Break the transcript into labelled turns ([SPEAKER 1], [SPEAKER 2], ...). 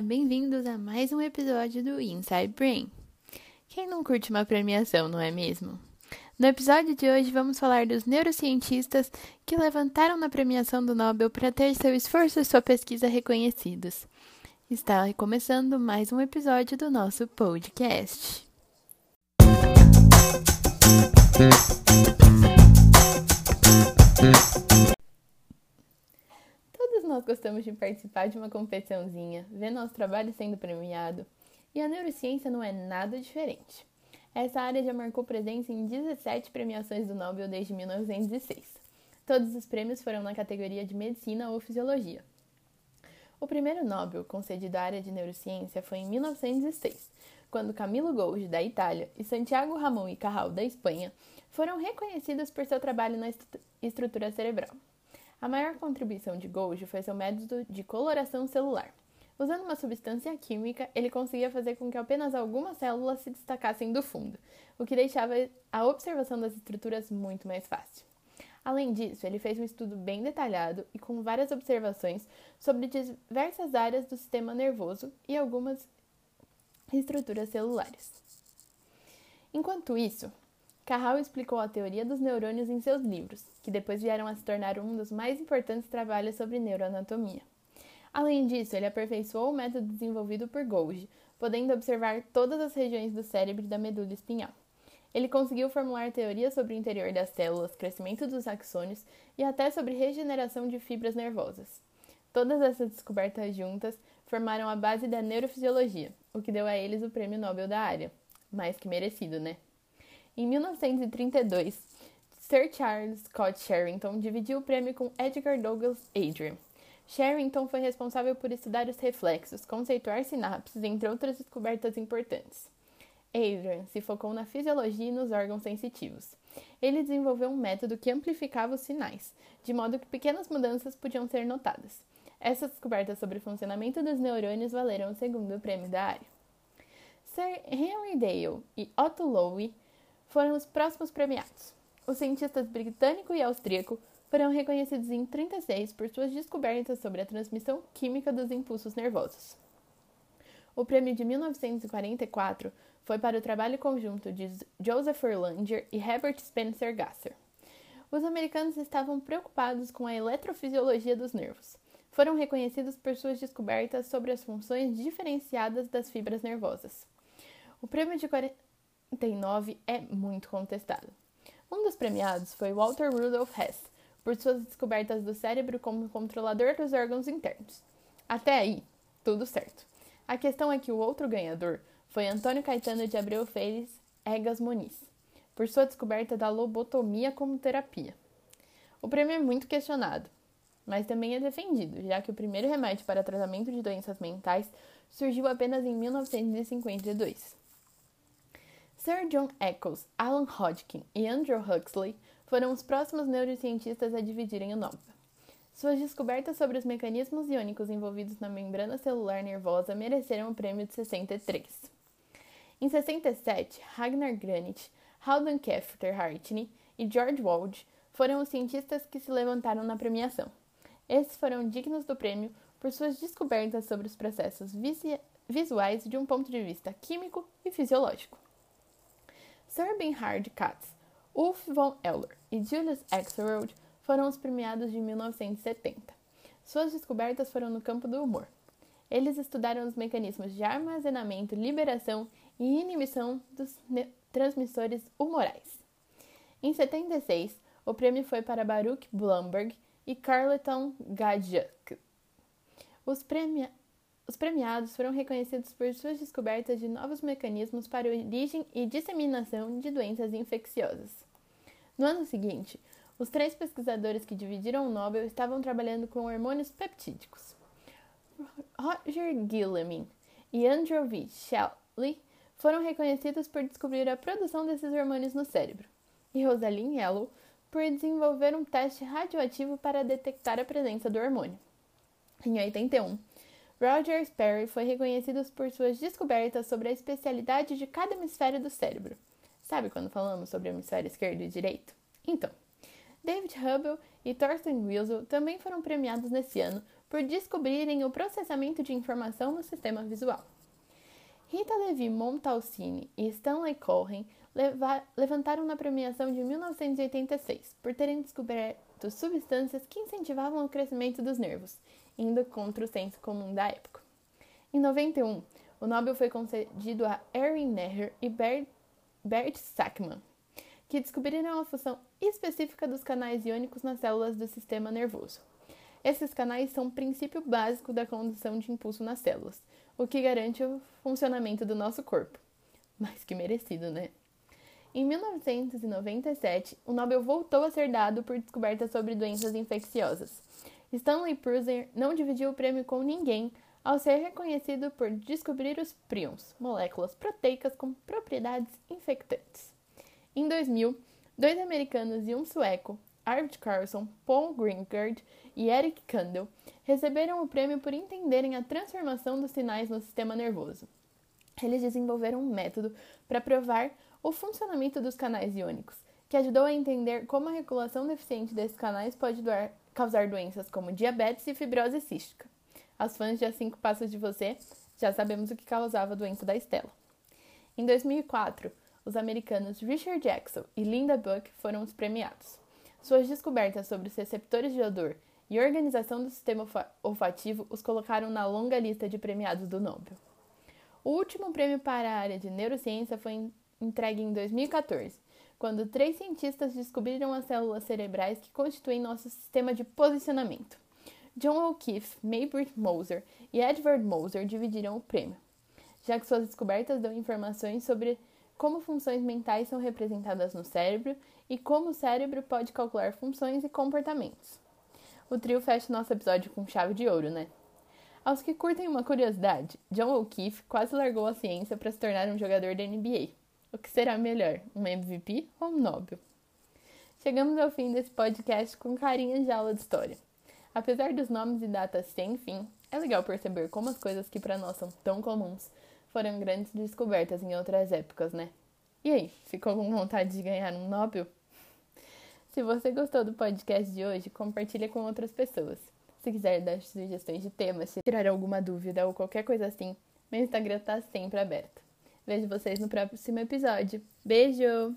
[SPEAKER 1] bem-vindos a mais um episódio do Inside Brain. Quem não curte uma premiação, não é mesmo? No episódio de hoje vamos falar dos neurocientistas que levantaram na premiação do Nobel para ter seu esforço e sua pesquisa reconhecidos. Está começando mais um episódio do nosso podcast. Gostamos de participar de uma competiçãozinha, ver nosso trabalho sendo premiado, e a neurociência não é nada diferente. Essa área já marcou presença em 17 premiações do Nobel desde 1906. Todos os prêmios foram na categoria de medicina ou fisiologia. O primeiro Nobel concedido à área de neurociência foi em 1906, quando Camilo Golgi, da Itália, e Santiago Ramon e Carral, da Espanha, foram reconhecidos por seu trabalho na estrutura cerebral. A maior contribuição de Golgi foi seu método de coloração celular. Usando uma substância química, ele conseguia fazer com que apenas algumas células se destacassem do fundo, o que deixava a observação das estruturas muito mais fácil. Além disso, ele fez um estudo bem detalhado e com várias observações sobre diversas áreas do sistema nervoso e algumas estruturas celulares. Enquanto isso, Carral explicou a teoria dos neurônios em seus livros, que depois vieram a se tornar um dos mais importantes trabalhos sobre neuroanatomia. Além disso, ele aperfeiçoou o método desenvolvido por Golgi, podendo observar todas as regiões do cérebro e da medula espinhal. Ele conseguiu formular teorias sobre o interior das células, crescimento dos axônios e até sobre regeneração de fibras nervosas. Todas essas descobertas juntas formaram a base da neurofisiologia, o que deu a eles o prêmio Nobel da área. Mais que merecido, né? Em 1932, Sir Charles Scott Sherrington dividiu o prêmio com Edgar Douglas Adrian. Sherrington foi responsável por estudar os reflexos, conceituar sinapses, entre outras descobertas importantes. Adrian se focou na fisiologia e nos órgãos sensitivos. Ele desenvolveu um método que amplificava os sinais, de modo que pequenas mudanças podiam ser notadas. Essas descobertas sobre o funcionamento dos neurônios valeram o segundo prêmio da área. Sir Henry Dale e Otto Lowe foram os próximos premiados. Os cientistas britânico e austríaco foram reconhecidos em 36 por suas descobertas sobre a transmissão química dos impulsos nervosos. O prêmio de 1944 foi para o trabalho conjunto de Joseph Erlanger e Herbert Spencer Gasser. Os americanos estavam preocupados com a eletrofisiologia dos nervos. Foram reconhecidos por suas descobertas sobre as funções diferenciadas das fibras nervosas. O prêmio de 1989 é muito contestado. Um dos premiados foi Walter Rudolf Hess, por suas descobertas do cérebro como controlador dos órgãos internos. Até aí, tudo certo. A questão é que o outro ganhador foi Antônio Caetano de Abreu Félix Egas Moniz, por sua descoberta da lobotomia como terapia. O prêmio é muito questionado, mas também é defendido, já que o primeiro remédio para tratamento de doenças mentais surgiu apenas em 1952. Sir John Eccles, Alan Hodgkin e Andrew Huxley foram os próximos neurocientistas a dividirem o Nobel. Suas descobertas sobre os mecanismos iônicos envolvidos na membrana celular nervosa mereceram o prêmio de 63. Em 67, Ragnar Granit, Haldon Kefter Hartney e George Wald foram os cientistas que se levantaram na premiação. Esses foram dignos do prêmio por suas descobertas sobre os processos visuais de um ponto de vista químico e fisiológico. Sir Bernhard Katz, Ulf von Euler e Julius Axelrod foram os premiados de 1970. Suas descobertas foram no campo do humor. Eles estudaram os mecanismos de armazenamento, liberação e inibição dos transmissores humorais. Em 76, o prêmio foi para Baruch Blumberg e Carleton Gadjuk. Os, premi os premiados foram reconhecidos por suas descobertas de novos mecanismos para origem e disseminação de doenças infecciosas. No ano seguinte, os três pesquisadores que dividiram o Nobel estavam trabalhando com hormônios peptídicos. Roger Guillemin e Andrew V. Shelley foram reconhecidos por descobrir a produção desses hormônios no cérebro, e Rosalind Yellow por desenvolver um teste radioativo para detectar a presença do hormônio. Em 81, Roger Sperry foi reconhecido por suas descobertas sobre a especialidade de cada hemisfério do cérebro. Sabe quando falamos sobre o hemisfério esquerdo e direito? Então, David Hubble e Thorsten Wiesel também foram premiados nesse ano por descobrirem o processamento de informação no sistema visual. Rita Levi Montalcini e Stanley Cohen levantaram na premiação de 1986 por terem descoberto substâncias que incentivavam o crescimento dos nervos, indo contra o senso comum da época. Em 91, o Nobel foi concedido a Erin Neher e Bert, Bert que descobriram a função específica dos canais iônicos nas células do sistema nervoso. Esses canais são o princípio básico da condução de impulso nas células, o que garante o funcionamento do nosso corpo. Mais que merecido, né? Em 1997, o Nobel voltou a ser dado por descobertas sobre doenças infecciosas. Stanley Pruser não dividiu o prêmio com ninguém ao ser reconhecido por descobrir os prions, moléculas proteicas com propriedades infectantes. Em 2000, dois americanos e um sueco, Arvid Carlson, Paul Greengard e Eric Kandel, receberam o prêmio por entenderem a transformação dos sinais no sistema nervoso. Eles desenvolveram um método para provar o funcionamento dos canais iônicos, que ajudou a entender como a regulação deficiente desses canais pode doar, causar doenças como diabetes e fibrose cística. As fãs de A Cinco Passos de Você já sabemos o que causava a doença da Estela. Em 2004, os americanos Richard Jackson e Linda Buck foram os premiados. Suas descobertas sobre os receptores de odor e organização do sistema olfativo os colocaram na longa lista de premiados do Nobel. O último prêmio para a área de neurociência foi entregue em 2014, quando três cientistas descobriram as células cerebrais que constituem nosso sistema de posicionamento. John O'Keefe, Maybrit Moser e Edward Moser dividiram o prêmio, já que suas descobertas dão informações sobre como funções mentais são representadas no cérebro e como o cérebro pode calcular funções e comportamentos. O trio fecha nosso episódio com chave de ouro, né? Aos que curtem uma curiosidade, John O'Keefe quase largou a ciência para se tornar um jogador da NBA. O que será melhor, um MVP ou um Nobel? Chegamos ao fim desse podcast com carinha de aula de história. Apesar dos nomes e datas sem fim, é legal perceber como as coisas que para nós são tão comuns foram grandes descobertas em outras épocas, né? E aí, ficou com vontade de ganhar um Nobel? Se você gostou do podcast de hoje, compartilhe com outras pessoas. Se quiser dar sugestões de temas, se tirar alguma dúvida ou qualquer coisa assim, meu Instagram tá sempre aberto. Vejo vocês no próximo episódio. Beijo!